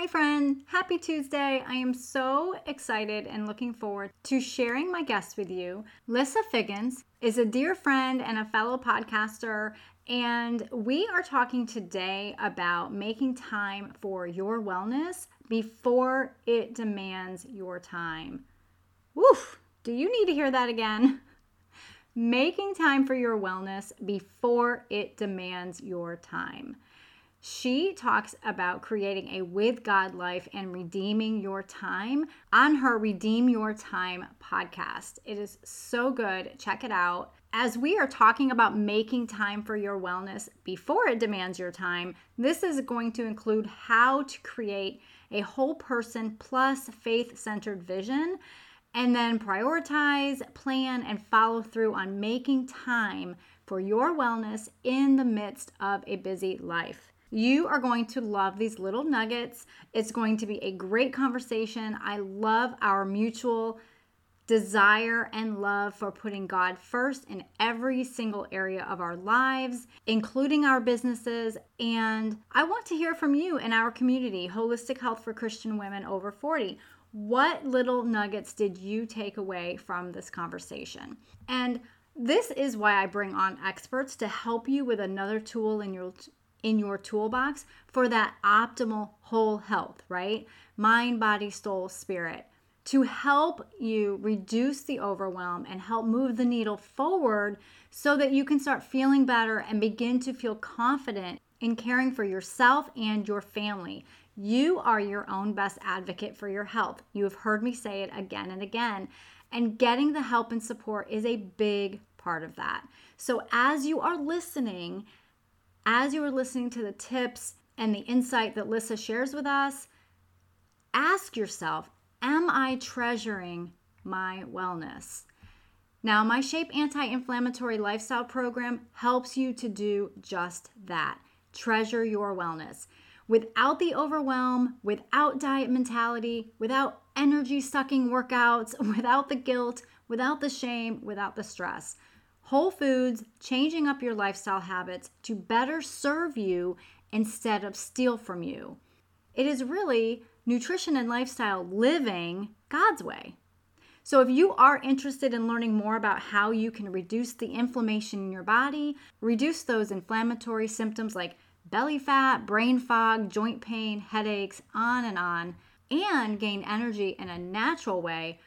Hi, friend. Happy Tuesday. I am so excited and looking forward to sharing my guest with you. Lissa Figgins is a dear friend and a fellow podcaster, and we are talking today about making time for your wellness before it demands your time. Woof! Do you need to hear that again? Making time for your wellness before it demands your time. She talks about creating a with God life and redeeming your time on her Redeem Your Time podcast. It is so good. Check it out. As we are talking about making time for your wellness before it demands your time, this is going to include how to create a whole person plus faith centered vision and then prioritize, plan, and follow through on making time for your wellness in the midst of a busy life. You are going to love these little nuggets. It's going to be a great conversation. I love our mutual desire and love for putting God first in every single area of our lives, including our businesses. And I want to hear from you in our community, Holistic Health for Christian Women Over 40. What little nuggets did you take away from this conversation? And this is why I bring on experts to help you with another tool in your in your toolbox for that optimal whole health, right? Mind, body, soul, spirit. To help you reduce the overwhelm and help move the needle forward so that you can start feeling better and begin to feel confident in caring for yourself and your family. You are your own best advocate for your health. You have heard me say it again and again. And getting the help and support is a big part of that. So, as you are listening, as you are listening to the tips and the insight that Lissa shares with us, ask yourself Am I treasuring my wellness? Now, my Shape Anti Inflammatory Lifestyle Program helps you to do just that treasure your wellness without the overwhelm, without diet mentality, without energy sucking workouts, without the guilt, without the shame, without the stress. Whole foods, changing up your lifestyle habits to better serve you instead of steal from you. It is really nutrition and lifestyle living God's way. So, if you are interested in learning more about how you can reduce the inflammation in your body, reduce those inflammatory symptoms like belly fat, brain fog, joint pain, headaches, on and on, and gain energy in a natural way,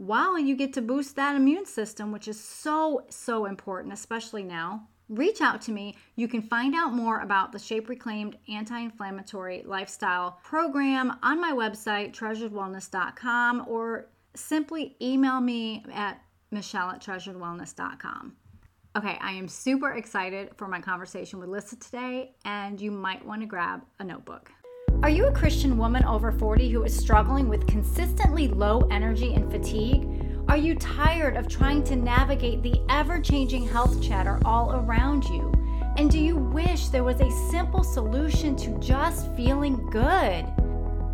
while you get to boost that immune system, which is so, so important, especially now. Reach out to me. You can find out more about the Shape Reclaimed Anti Inflammatory Lifestyle Program on my website, treasuredwellness.com, or simply email me at michelle at treasuredwellness.com. Okay, I am super excited for my conversation with Lisa today, and you might want to grab a notebook. Are you a Christian woman over 40 who is struggling with consistently low energy and fatigue? Are you tired of trying to navigate the ever changing health chatter all around you? And do you wish there was a simple solution to just feeling good?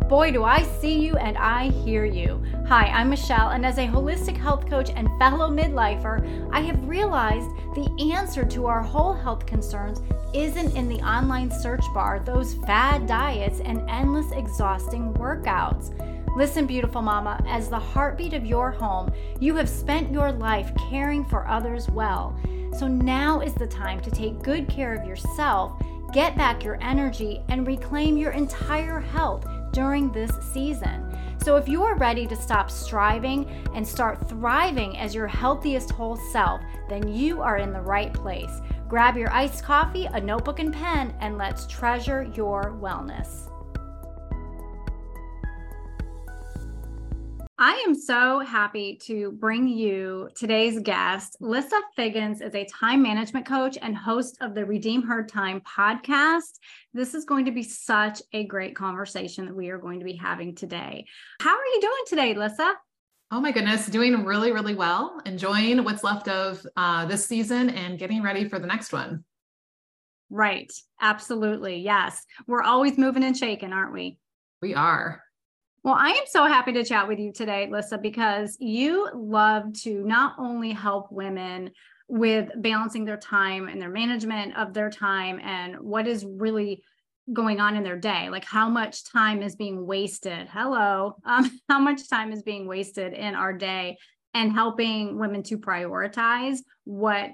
Boy, do I see you and I hear you. Hi, I'm Michelle, and as a holistic health coach and fellow midlifer, I have realized the answer to our whole health concerns isn't in the online search bar, those fad diets, and endless exhausting workouts. Listen, beautiful mama, as the heartbeat of your home, you have spent your life caring for others well. So now is the time to take good care of yourself, get back your energy, and reclaim your entire health during this season. So, if you are ready to stop striving and start thriving as your healthiest whole self, then you are in the right place. Grab your iced coffee, a notebook, and pen, and let's treasure your wellness. I am so happy to bring you today's guest. Lissa Figgins is a time management coach and host of the Redeem Her Time podcast. This is going to be such a great conversation that we are going to be having today. How are you doing today, Lissa? Oh my goodness, doing really, really well. Enjoying what's left of uh, this season and getting ready for the next one. Right. Absolutely. Yes. We're always moving and shaking, aren't we? We are. Well, I am so happy to chat with you today, Lissa, because you love to not only help women with balancing their time and their management of their time and what is really going on in their day like how much time is being wasted. Hello. Um, how much time is being wasted in our day and helping women to prioritize what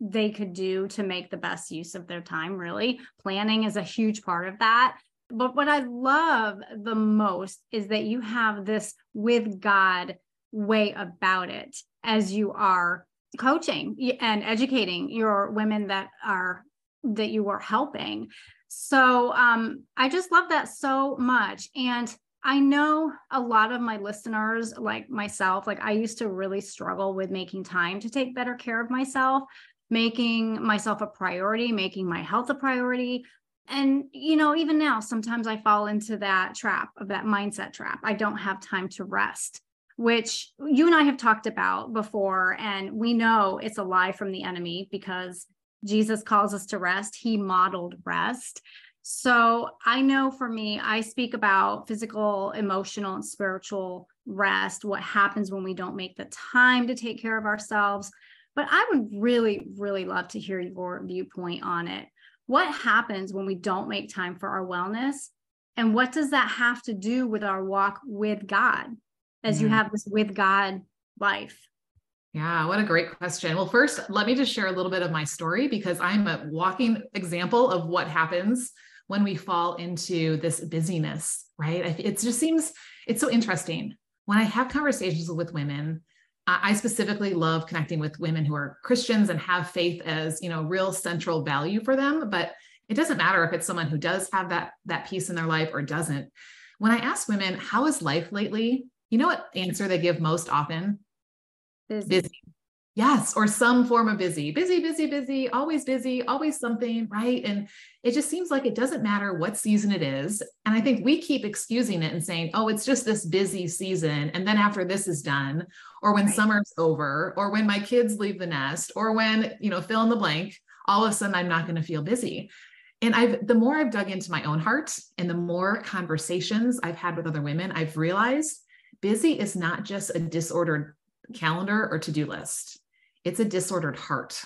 they could do to make the best use of their time really. Planning is a huge part of that but what i love the most is that you have this with god way about it as you are coaching and educating your women that are that you are helping so um, I just love that so much. And I know a lot of my listeners, like myself, like I used to really struggle with making time to take better care of myself, making myself a priority, making my health a priority. And, you know, even now, sometimes I fall into that trap of that mindset trap. I don't have time to rest, which you and I have talked about before. And we know it's a lie from the enemy because Jesus calls us to rest. He modeled rest. So I know for me, I speak about physical, emotional, and spiritual rest, what happens when we don't make the time to take care of ourselves. But I would really, really love to hear your viewpoint on it. What happens when we don't make time for our wellness? And what does that have to do with our walk with God as mm-hmm. you have this with God life? Yeah, what a great question. Well, first, let me just share a little bit of my story because I'm a walking example of what happens when we fall into this busyness, right? It just seems it's so interesting. When I have conversations with women, I specifically love connecting with women who are Christians and have faith as, you know, real central value for them, but it doesn't matter if it's someone who does have that that piece in their life or doesn't. When I ask women, "How is life lately?" You know what answer they give most often? busy. busy. Yes, or some form of busy, busy, busy, busy, always busy, always something, right? And it just seems like it doesn't matter what season it is. And I think we keep excusing it and saying, oh, it's just this busy season. And then after this is done, or when right. summer's over, or when my kids leave the nest, or when, you know, fill in the blank, all of a sudden I'm not going to feel busy. And I've, the more I've dug into my own heart and the more conversations I've had with other women, I've realized busy is not just a disordered calendar or to-do list. It's a disordered heart.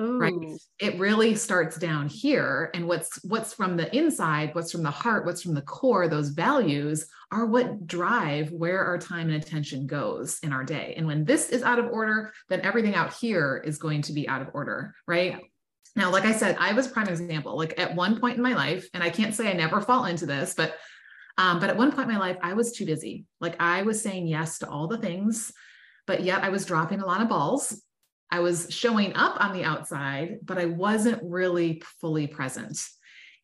Ooh. Right. It really starts down here. And what's what's from the inside, what's from the heart, what's from the core, those values are what drive where our time and attention goes in our day. And when this is out of order, then everything out here is going to be out of order. Right. Now, like I said, I was prime example. Like at one point in my life, and I can't say I never fall into this, but um, but at one point in my life, I was too busy. Like I was saying yes to all the things but yet I was dropping a lot of balls. I was showing up on the outside, but I wasn't really fully present.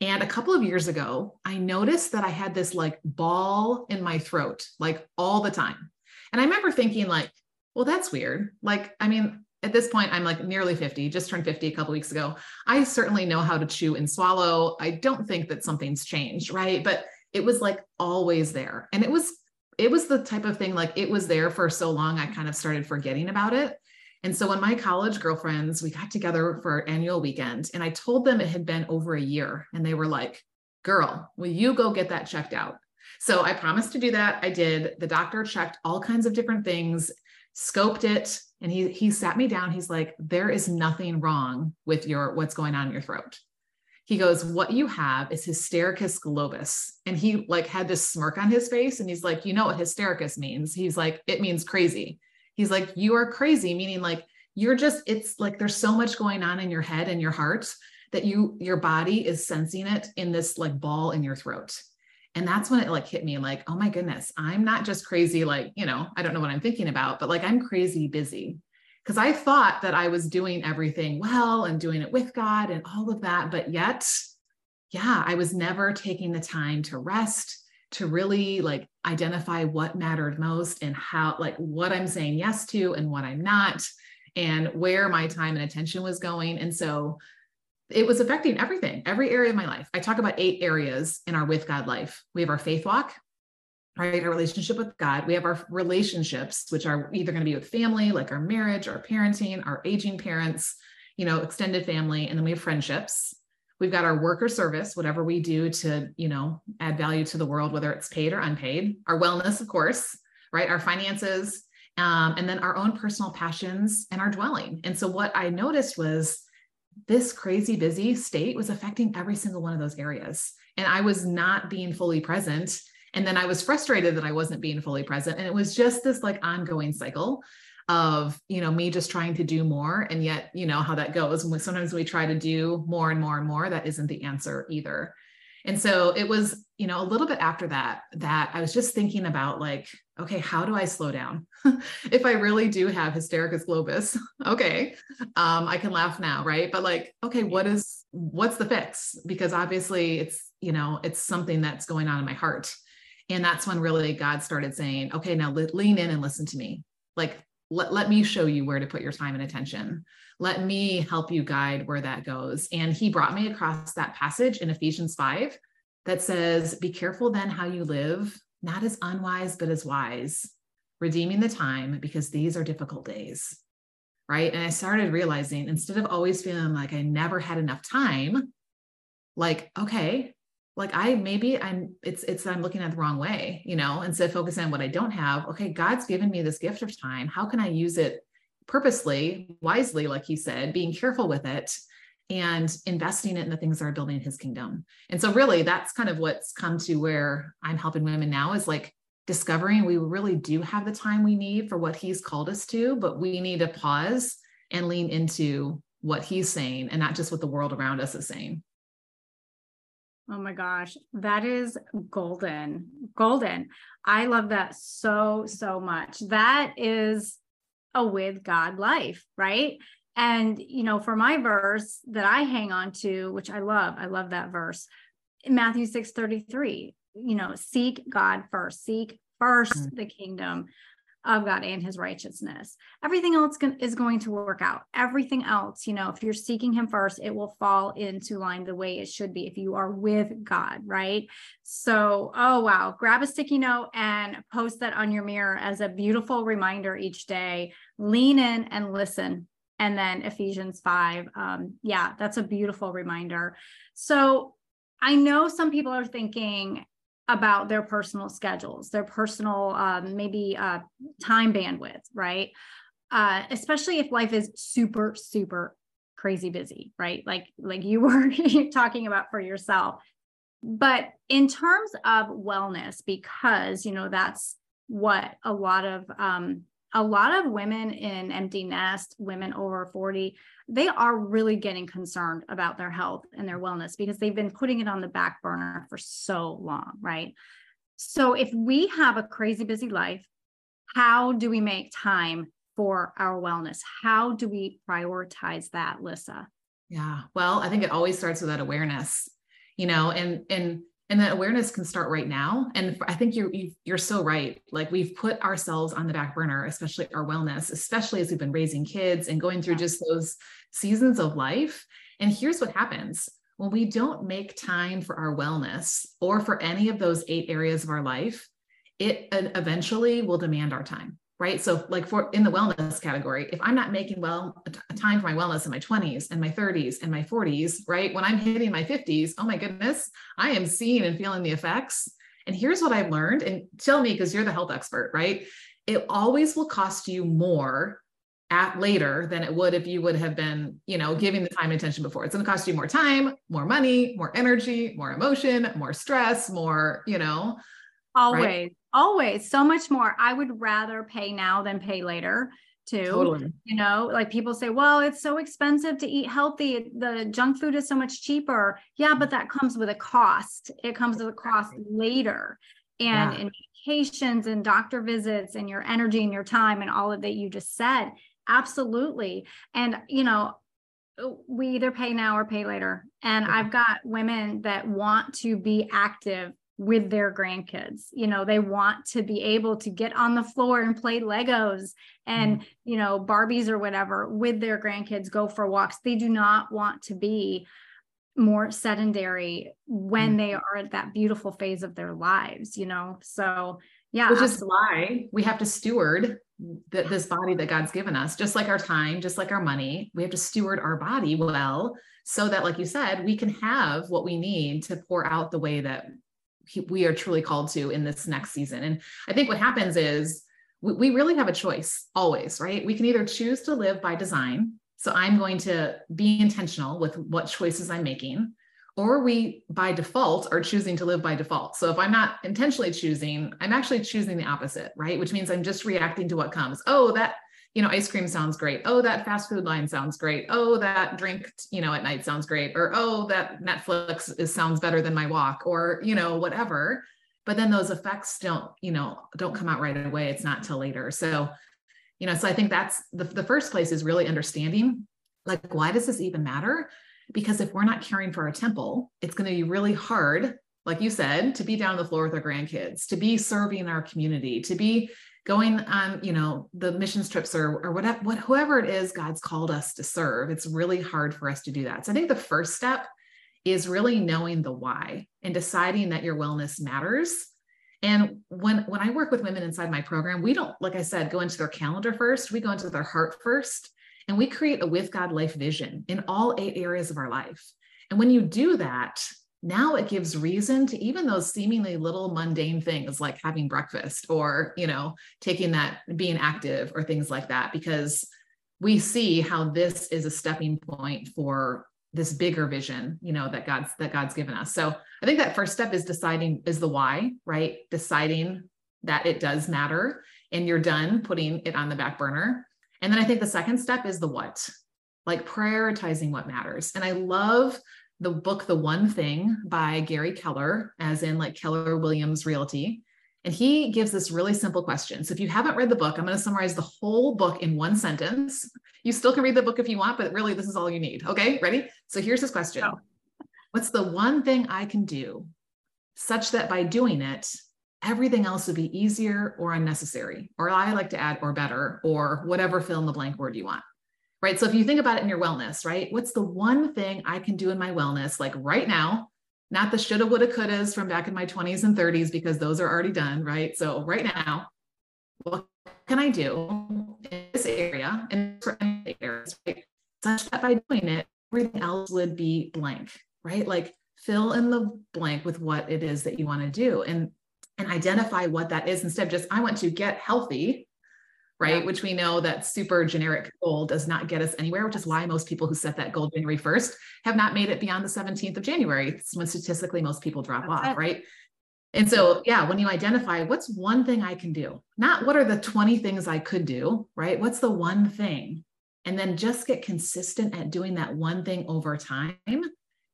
And a couple of years ago, I noticed that I had this like ball in my throat, like all the time. And I remember thinking, like, well, that's weird. Like, I mean, at this point, I'm like nearly 50, just turned 50 a couple weeks ago. I certainly know how to chew and swallow. I don't think that something's changed, right? But it was like always there. And it was it was the type of thing like it was there for so long, I kind of started forgetting about it. And so when my college girlfriends, we got together for our annual weekend and I told them it had been over a year and they were like, girl, will you go get that checked out? So I promised to do that. I did. The doctor checked all kinds of different things, scoped it, and he he sat me down. He's like, there is nothing wrong with your what's going on in your throat he goes, What you have is hystericus globus. And he like had this smirk on his face. And he's like, You know what hystericus means? He's like, It means crazy. He's like, You are crazy, meaning like you're just, it's like there's so much going on in your head and your heart that you, your body is sensing it in this like ball in your throat. And that's when it like hit me like, oh my goodness, I'm not just crazy, like, you know, I don't know what I'm thinking about, but like I'm crazy busy because I thought that I was doing everything well and doing it with God and all of that. But yet, yeah, I was never taking the time to rest, to really like identify what mattered most and how, like, what I'm saying yes to and what I'm not, and where my time and attention was going. And so it was affecting everything, every area of my life. I talk about eight areas in our with God life. We have our faith walk, right? Our relationship with God. We have our relationships, which are either going to be with family, like our marriage, our parenting, our aging parents, you know, extended family. And then we have friendships. We've got our work or service, whatever we do to, you know, add value to the world, whether it's paid or unpaid. Our wellness, of course, right? Our finances, um, and then our own personal passions and our dwelling. And so what I noticed was this crazy busy state was affecting every single one of those areas. And I was not being fully present. And then I was frustrated that I wasn't being fully present. And it was just this like ongoing cycle of you know me just trying to do more. And yet you know how that goes. When sometimes we try to do more and more and more. That isn't the answer either. And so it was you know a little bit after that that i was just thinking about like okay how do i slow down? If i really do have hystericus globus okay um i can laugh now right? But like okay what is what's the fix? Because obviously it's you know it's something that's going on in my heart and that's when really god started saying okay now lean in and listen to me. Like let, let me show you where to put your time and attention. Let me help you guide where that goes. And he brought me across that passage in ephesians 5 that says be careful then how you live not as unwise but as wise redeeming the time because these are difficult days. Right? And i started realizing instead of always feeling like i never had enough time like okay like I maybe I'm it's it's I'm looking at the wrong way, you know, instead of focusing on what I don't have. Okay, God's given me this gift of time. How can I use it purposely, wisely, like he said, being careful with it and investing it in the things that are building his kingdom. And so really that's kind of what's come to where I'm helping women now is like discovering we really do have the time we need for what he's called us to, but we need to pause and lean into what he's saying and not just what the world around us is saying. Oh my gosh, that is golden. Golden. I love that so, so much. That is a with God life, right? And, you know, for my verse that I hang on to, which I love, I love that verse, Matthew 6 33, you know, seek God first, seek 1st mm-hmm. the kingdom of God and his righteousness. Everything else is going to work out. Everything else, you know, if you're seeking him first, it will fall into line the way it should be if you are with God, right? So, oh, wow, grab a sticky note and post that on your mirror as a beautiful reminder each day. Lean in and listen. And then Ephesians 5. Um, yeah, that's a beautiful reminder. So, I know some people are thinking, about their personal schedules, their personal um, maybe uh, time bandwidth, right? Uh, especially if life is super, super crazy busy, right? Like like you were talking about for yourself. But in terms of wellness, because you know that's what a lot of um, a lot of women in empty nest, women over 40, they are really getting concerned about their health and their wellness because they've been putting it on the back burner for so long, right? So if we have a crazy busy life, how do we make time for our wellness? How do we prioritize that, Lissa? Yeah. Well, I think it always starts with that awareness, you know, and and and that awareness can start right now. And i think you're you're so right. Like we've put ourselves on the back burner especially our wellness especially as we've been raising kids and going through yeah. just those seasons of life. And here's what happens. When we don't make time for our wellness or for any of those eight areas of our life it eventually will demand our time right? So, like for in the wellness category, if I'm not making well time for my wellness in my 20s and my 30s and my 40s, right? When I'm hitting my 50s, oh my goodness, I am seeing and feeling the effects. And here's what I've learned, and tell me because you're the health expert, right? It always will cost you more at later than it would if you would have been, you know, giving the time and attention before. It's going to cost you more time, more money, more energy, more emotion, more stress, more, you know. Always. Right? Always so much more. I would rather pay now than pay later too. Totally. You know, like people say, well, it's so expensive to eat healthy. The junk food is so much cheaper. Yeah, but that comes with a cost. It comes with a cost later. And yeah. in medications and doctor visits and your energy and your time and all of that you just said. Absolutely. And, you know, we either pay now or pay later. And I've got women that want to be active with their grandkids. You know, they want to be able to get on the floor and play Legos and, mm. you know, Barbies or whatever with their grandkids, go for walks. They do not want to be more sedentary when mm. they are at that beautiful phase of their lives, you know? So, yeah. Which absolutely. is why we have to steward the, this body that God's given us, just like our time, just like our money. We have to steward our body well so that, like you said, we can have what we need to pour out the way that we are truly called to in this next season. And I think what happens is we, we really have a choice always, right? We can either choose to live by design So I'm going to be intentional with what choices I'm making. Or we by default are choosing to live by default. So if I'm not intentionally choosing, I'm actually choosing the opposite, right? Which means I'm just reacting to what comes. Oh, that you know, ice cream sounds great. Oh, that fast food line sounds great. Oh, that drink, you know, at night sounds great. Or, oh, that Netflix is sounds better than my walk or, you know, whatever. But then those effects don't, you know, don't come out right away. It's not till later. So, you know, so I think that's the, the first place is really understanding like, why does this even matter? Because if we're not caring for our temple, it's going to be really hard like you said, to be down the floor with our grandkids, to be serving our community, to be going on you know the missions trips or or whatever what whoever it is god's called us to serve it's really hard for us to do that. So i think the first step is really knowing the why and deciding that your wellness matters. And when when i work with women inside my program we don't like i said go into their calendar first we go into their heart first and we create a with god life vision in all eight areas of our life. And when you do that now it gives reason to even those seemingly little mundane things like having breakfast or you know taking that being active or things like that because we see how this is a stepping point for this bigger vision you know that god's that god's given us. So i think that first step is deciding is the why right? Deciding that it does matter and you're done putting it on the back burner. And then i think the second step is the what like prioritizing what matters. And i love the book The One Thing by Gary Keller, as in like Keller Williams Realty. And he gives this really simple question. So if you haven't read the book, I'm going to summarize the whole book in one sentence. You still can read the book if you want, but really, this is all you need. Okay, ready? So here's his question oh. What's the one thing I can do such that by doing it, everything else would be easier or unnecessary? Or I like to add, or better, or whatever fill in the blank word you want right? So if you think about it in your wellness, right? What's the one thing I can do in my wellness, like right now, not the shoulda, woulda, couldas from back in my 20s and 30s, because those are already done, right? So right now, what can I do in this area and areas, right? Such that by doing it, everything else would be blank, right? Like fill in the blank with what it is that you want to do and and identify what that is instead of just I want to get healthy right? Which we know that super generic goal does not get us anywhere, which is why most people who set that goal January 1st have not made it beyond the 17th of January. It's when statistically most people drop That's off, it. right? And so, yeah, when you identify what's one thing I can do, not what are the 20 things I could do, right? What's the one thing? And then just get consistent at doing that one thing over time,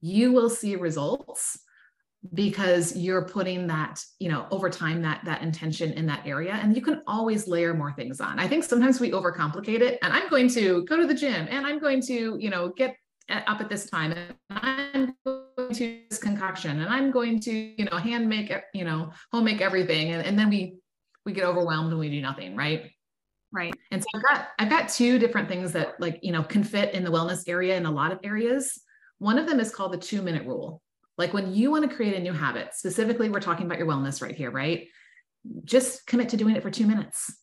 you will see results because you're putting that you know over time that that intention in that area and you can always layer more things on. I think sometimes we overcomplicate it and i'm going to go to the gym and i'm going to you know get uh, up at this time and i'm going to this concoction and i'm going to you know hand make you know home make everything and, and then we we get overwhelmed and we do nothing right? Right. And so i've got i've got two different things that like you know can fit in the wellness area in a lot of areas. One of them is called the two minute rule like when you want to create a new habit, specifically, we're talking about your wellness right here, right? Just commit to doing it for two minutes,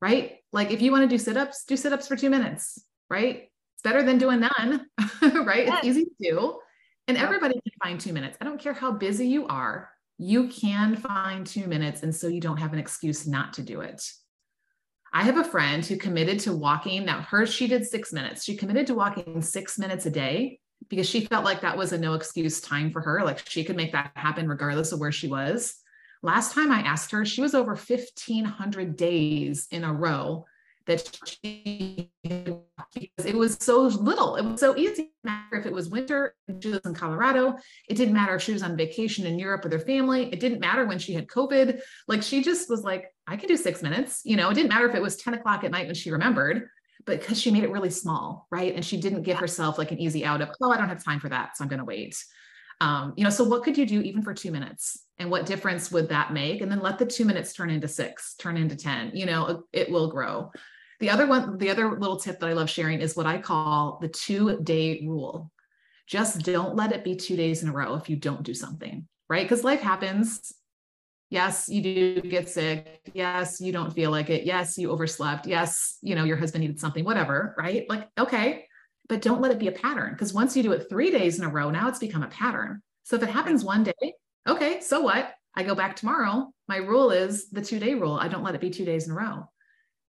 right? Like if you want to do sit ups, do sit ups for two minutes, right? It's better than doing none, right? Yes. It's easy to do. And everybody can find two minutes. I don't care how busy you are, you can find two minutes. And so you don't have an excuse not to do it. I have a friend who committed to walking. Now, hers, she did six minutes. She committed to walking six minutes a day because she felt like that was a no excuse time for her. Like she could make that happen regardless of where she was. Last time I asked her, she was over 1,500 days in a row that she because it was so little. It was so easy. matter if it was winter she was in Colorado. It didn't matter if she was on vacation in Europe with her family. It didn't matter when she had COVID. Like she just was like, I can do six minutes. You know, it didn't matter if it was 10 o'clock at night when she remembered but because she made it really small, right? And she didn't give herself like an easy out of, oh, I don't have time for that. So I'm going to wait. Um, you know, so what could you do even for two minutes? And what difference would that make? And then let the two minutes turn into six, turn into 10, you know, it will grow. The other one, the other little tip that I love sharing is what I call the two day rule. Just don't let it be two days in a row if you don't do something, right? Because life happens yes you do get sick. Yes you don't feel like it. Yes you overslept. Yes you know your husband needed something whatever right? Like okay but don't let it be a pattern because once you do it three days in a row now it's become a pattern. So if it happens one day okay so what? I go back tomorrow. My rule is the two day rule. I don't let it be two days in a row.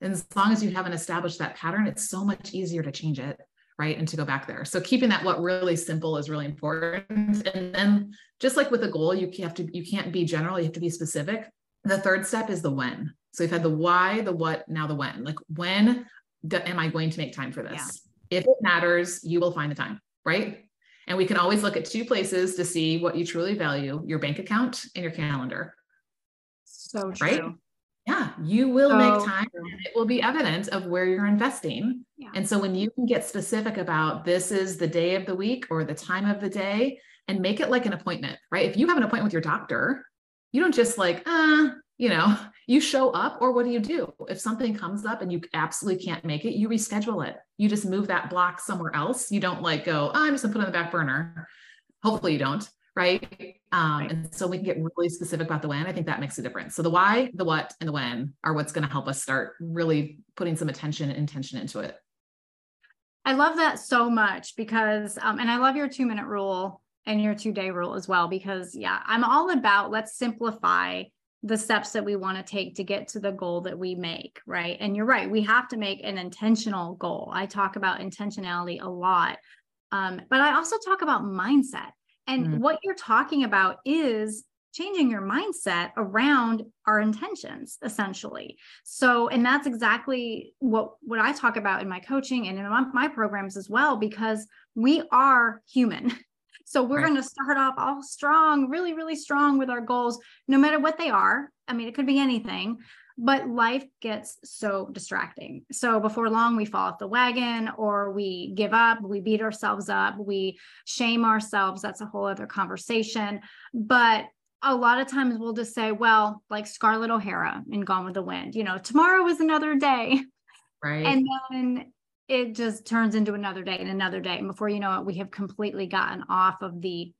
And as long as you haven't established that pattern it's so much easier to change it right? And to go back there. So keeping that what really simple is really important. And then just like with a goal, you have to you can't be general, you have to be specific. The third step is the when. So we've had the why, the what, now the when. Like when do, am I going to make time for this? Yeah. If it matters, you will find the time, right? And we can always look at two places to see what you truly value your bank account and your calendar. So true. Right? Yeah, you will so make time and it will be evidence of where you're investing. Yeah. And so when you can get specific about this is the day of the week or the time of the day and make it like an appointment, right? If you have an appointment with your doctor, you don't just like, uh, you know, you show up or what do you do? If something comes up and you absolutely can't make it, you reschedule it. You just move that block somewhere else. You don't like go, oh, I'm just gonna put it on the back burner. Hopefully you don't right? Um, right. And so we can get really specific about the when. I think that makes a difference. So the why, the what, and the when are what's going to help us start really putting some attention and intention into it. I love that so much because, um, and I love your two minute rule and your two day rule as well, because yeah, I'm all about let's simplify the steps that we want to take to get to the goal that we make, right? And you're right, we have to make an intentional goal. I talk about intentionality a lot. Um, but I also talk about mindset and mm-hmm. what you're talking about is changing your mindset around our intentions essentially so and that's exactly what what i talk about in my coaching and in my, my programs as well because we are human so we're right. going to start off all strong really really strong with our goals no matter what they are i mean it could be anything but life gets so distracting. So before long, we fall off the wagon or we give up, we beat ourselves up, we shame ourselves. That's a whole other conversation. But a lot of times we'll just say, well, like Scarlett O'Hara in Gone with the Wind, you know, tomorrow is another day. Right. And then it just turns into another day and another day. And before you know it, we have completely gotten off of the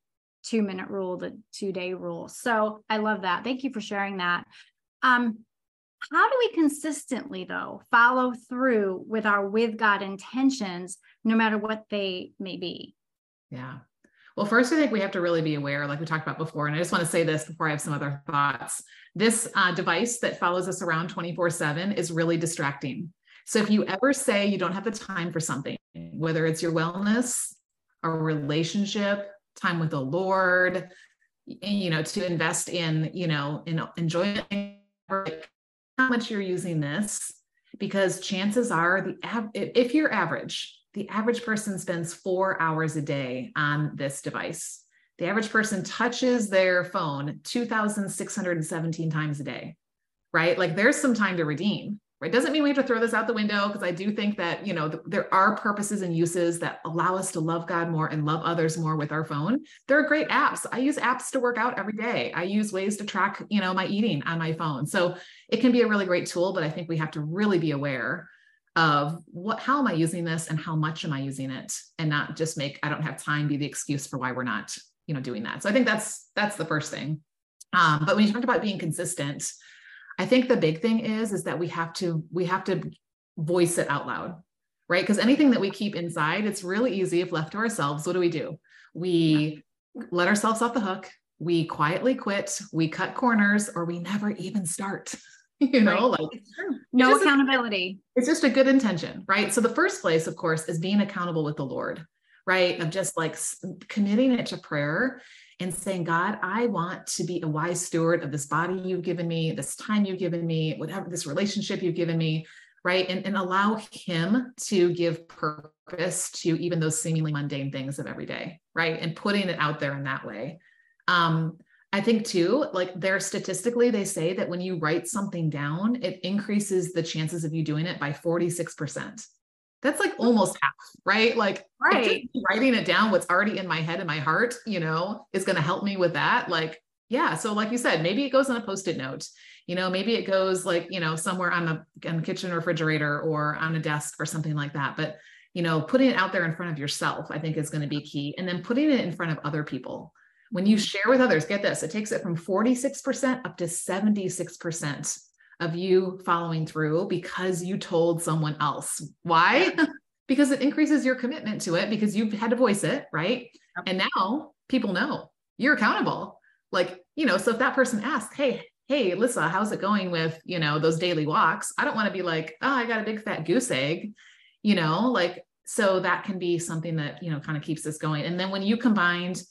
two minute rule, the two day rule. So I love that. Thank you for sharing that. Um, how do we consistently, though, follow through with our with God intentions, no matter what they may be? Yeah. Well, first, I think we have to really be aware, like we talked about before. And I just want to say this before I have some other thoughts. This uh, device that follows us around 24 7 is really distracting. So if you ever say you don't have the time for something, whether it's your wellness, a relationship, time with the Lord, you know, to invest in, you know, in enjoyment, how much you're using this because chances are the if you're average the average person spends four hours a day on this device. The average person touches their phone 2617 times a day right? Like there's some time to redeem right? Doesn't mean we have to throw this out the window because i do think that you know th- there are purposes and uses that allow us to love god more and love others more with our phone. There are great apps. I use apps to work out every day. I use ways to track you know my eating on my phone. So it can be a really great tool but i think we have to really be aware of what how am i using this and how much am i using it and not just make i don't have time be the excuse for why we're not you know doing that so i think that's that's the first thing um, but when you talked about being consistent I think the big thing is is that we have to we have to voice it out loud, right? Because anything that we keep inside, it's really easy if left to ourselves. What do we do? We let ourselves off the hook. We quietly quit. We cut corners, or we never even start. you know, right. like no it's accountability. A, it's just a good intention, right? So the first place, of course, is being accountable with the Lord, right? Of just like committing it to prayer and saying, God, I want to be a wise steward of this body you've given me, this time you've given me, whatever this relationship you've given me, right? And, and allow Him to give purpose to even those seemingly mundane things of every day, right? And putting it out there in that way. Um, I think too, like there statistically, they say that when you write something down, it increases the chances of you doing it by 46% that's like almost half, right? Like right. writing it down, what's already in my head and my heart, you know, is going to help me with that. Like, yeah. So like you said, maybe it goes on a post-it note, you know, maybe it goes like, you know, somewhere on the, on the kitchen refrigerator or on a desk or something like that. But, you know, putting it out there in front of yourself, I think is going to be key. And then putting it in front of other people. When you share with others, get this, it takes it from 46% up to 76% of you following through because you told someone else. Why? because it increases your commitment to it because you've had to voice it, right? Yep. And now people know you're accountable. Like, you know, so if that person asks, hey, hey, Lissa, how's it going with, you know, those daily walks? I don't want to be like, oh, I got a big fat goose egg, you know, like so that can be something that you know kind of keeps us going and then when you combined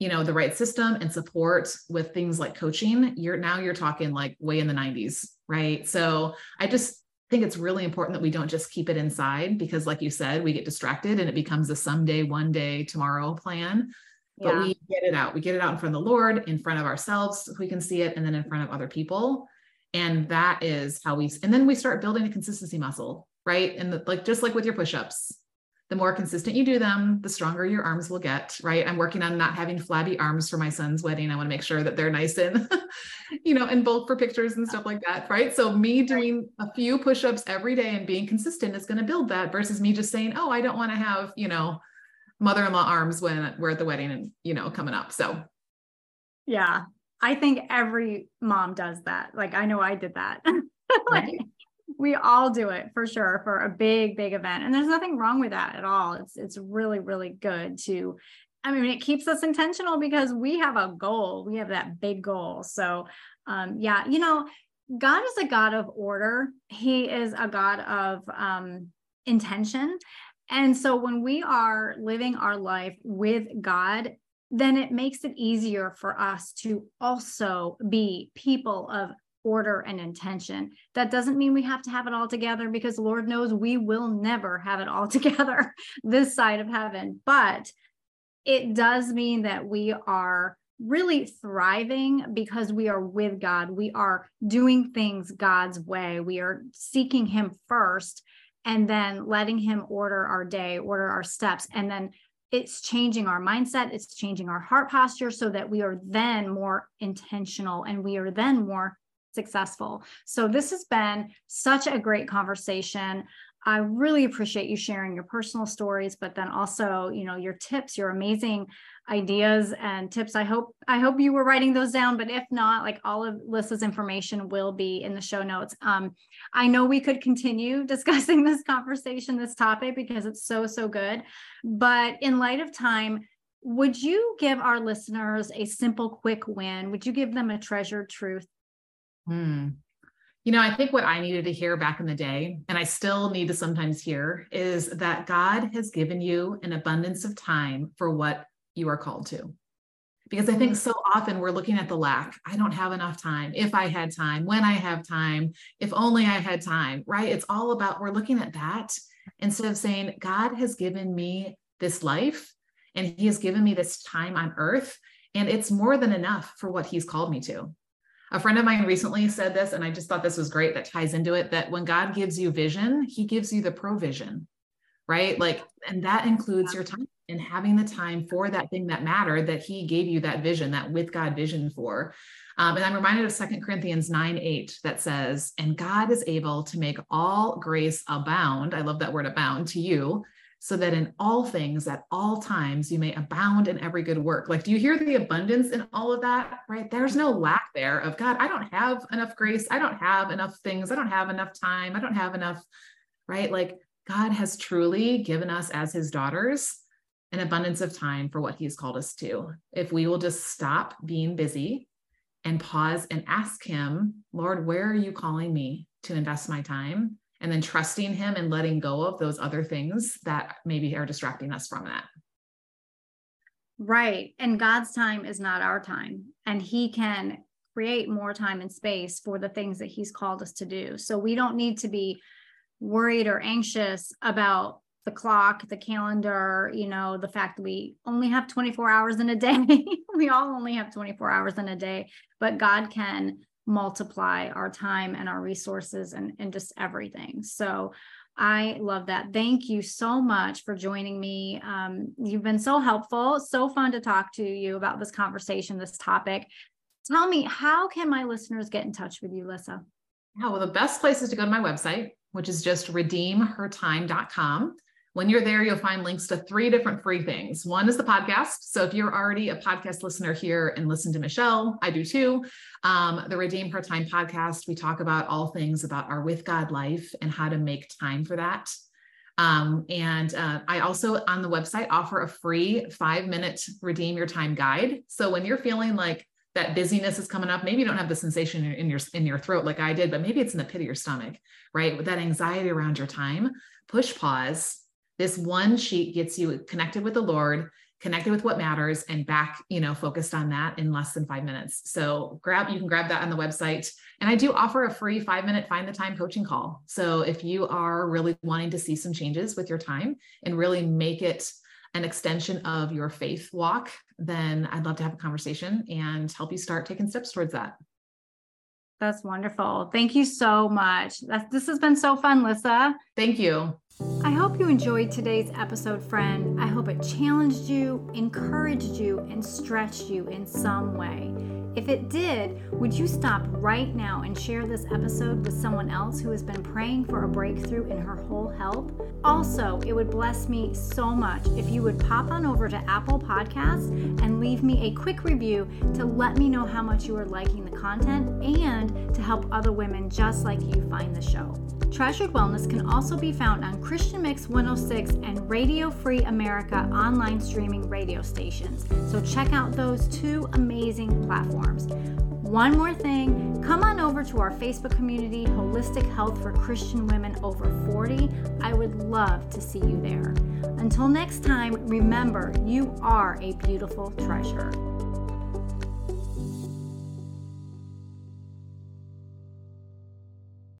you know the right system and support with things like coaching you're now you're talking like way in the 90s right? So i just think it's really important that we don't just keep it inside because like you said we get distracted and it becomes a someday one day tomorrow plan. But yeah. we get it out. We get it out in front of the lord in front of ourselves we can see it and then in front of other people. And that is how we and then we start building a consistency muscle right? And the, like just like with your push-ups the more consistent you do them, the stronger your arms will get, right? I'm working on not having flabby arms for my son's wedding. I want to make sure that they're nice and, you know, in bulk for pictures and stuff like that, right? So me doing a few push-ups every day and being consistent is going to build that versus me just saying, "Oh, I don't want to have, you know, mother-in-law arms when we're at the wedding and, you know, coming up." So Yeah. I think every mom does that. Like I know I did that. like, right we all do it for sure for a big big event and there's nothing wrong with that at all. It's it's really really good to i mean it keeps us intentional because we have a goal. We have that big goal. So um yeah you know god is a god of order. He is a god of um intention. And so when we are living our life with god then it makes it easier for us to also be people of order and intention. That doesn't mean we have to have it all together because Lord knows we will never have it all together this side of heaven. But it does mean that we are really thriving because we are with God. We are doing things God's way. We are seeking Him first and then letting Him order our day, order our steps, and then it's changing our mindset, it's changing our heart posture so that we are then more intentional and we are then more successful. So this has been such a great conversation. I really appreciate you sharing your personal stories, but then also, you know, your tips, your amazing ideas and tips. I hope I hope you were writing those down, but if not, like all of Lissa's information will be in the show notes. Um, I know we could continue discussing this conversation, this topic, because it's so so good. But in light of time, would you give our listeners a simple, quick win? Would you give them a treasured truth Hmm. You know, I think what I needed to hear back in the day, and I still need to sometimes hear, is that God has given you an abundance of time for what you are called to. Because I think so often we're looking at the lack. I don't have enough time. If I had time, when I have time, if only I had time, right? It's all about we're looking at that instead of saying, God has given me this life and He has given me this time on earth. And it's more than enough for what He's called me to. A friend of mine recently said this, and I just thought this was great that ties into it that when God gives you vision, he gives you the provision, right? Like, and that includes your time and having the time for that thing that mattered that he gave you that vision, that with God vision for. Um, and I'm reminded of Second Corinthians 9 8 that says, And God is able to make all grace abound. I love that word abound to you, so that in all things at all times you may abound in every good work. Like, do you hear the abundance in all of that? Right? There's no lack there of God, I don't have enough grace. I don't have enough things. I don't have enough time. I don't have enough, right? Like, God has truly given us as his daughters an abundance of time for what he's called us to. If we will just stop being busy and pause and ask him, Lord, where are you calling me to invest my time? And then trusting him and letting go of those other things that maybe are distracting us from that. Right. And God's time is not our time. And He can create more time and space for the things that He's called us to do. So we don't need to be worried or anxious about the clock, the calendar, you know, the fact that we only have 24 hours in a day. we all only have 24 hours in a day, but God can multiply our time and our resources and, and just everything. So I love that. Thank you so much for joining me. Um, you've been so helpful, so fun to talk to you about this conversation, this topic. Tell me, how can my listeners get in touch with you, Lissa? Yeah, well, the best place is to go to my website, which is just redeemhertime.com. When you're there, you'll find links to three different free things. One is the podcast. So if you're already a podcast listener here and listen to Michelle, I do too. Um, the Redeem Her Time podcast, we talk about all things about our with God life and how to make time for that. Um, and uh, I also on the website offer a free five minute redeem your time guide. So when you're feeling like that busyness is coming up, maybe you don't have the sensation in your in your throat like I did, but maybe it's in the pit of your stomach, right? With that anxiety around your time, push pause This one sheet gets you connected with the Lord, connected with what matters, and back, you know, focused on that in less than five minutes. So grab, you can grab that on the website. And I do offer a free five minute find the time coaching call. So if you are really wanting to see some changes with your time and really make it an extension of your faith walk, then I'd love to have a conversation and help you start taking steps towards that. That's wonderful. Thank you so much. That's, this has been so fun, Lissa. Thank you. I hope you enjoyed today's episode, friend. I hope it challenged you, encouraged you, and stretched you in some way. If it did, would you stop right now and share this episode with someone else who has been praying for a breakthrough in her whole health? Also, it would bless me so much if you would pop on over to Apple Podcasts and leave me a quick review to let me know how much you are liking the content and to help other women just like you find the show. Treasured Wellness can also be found on Christian Mix 106 and Radio Free America online streaming radio stations. So check out those two amazing platforms. One more thing, come on over to our Facebook community, Holistic Health for Christian Women Over 40. I would love to see you there. Until next time, remember you are a beautiful treasure.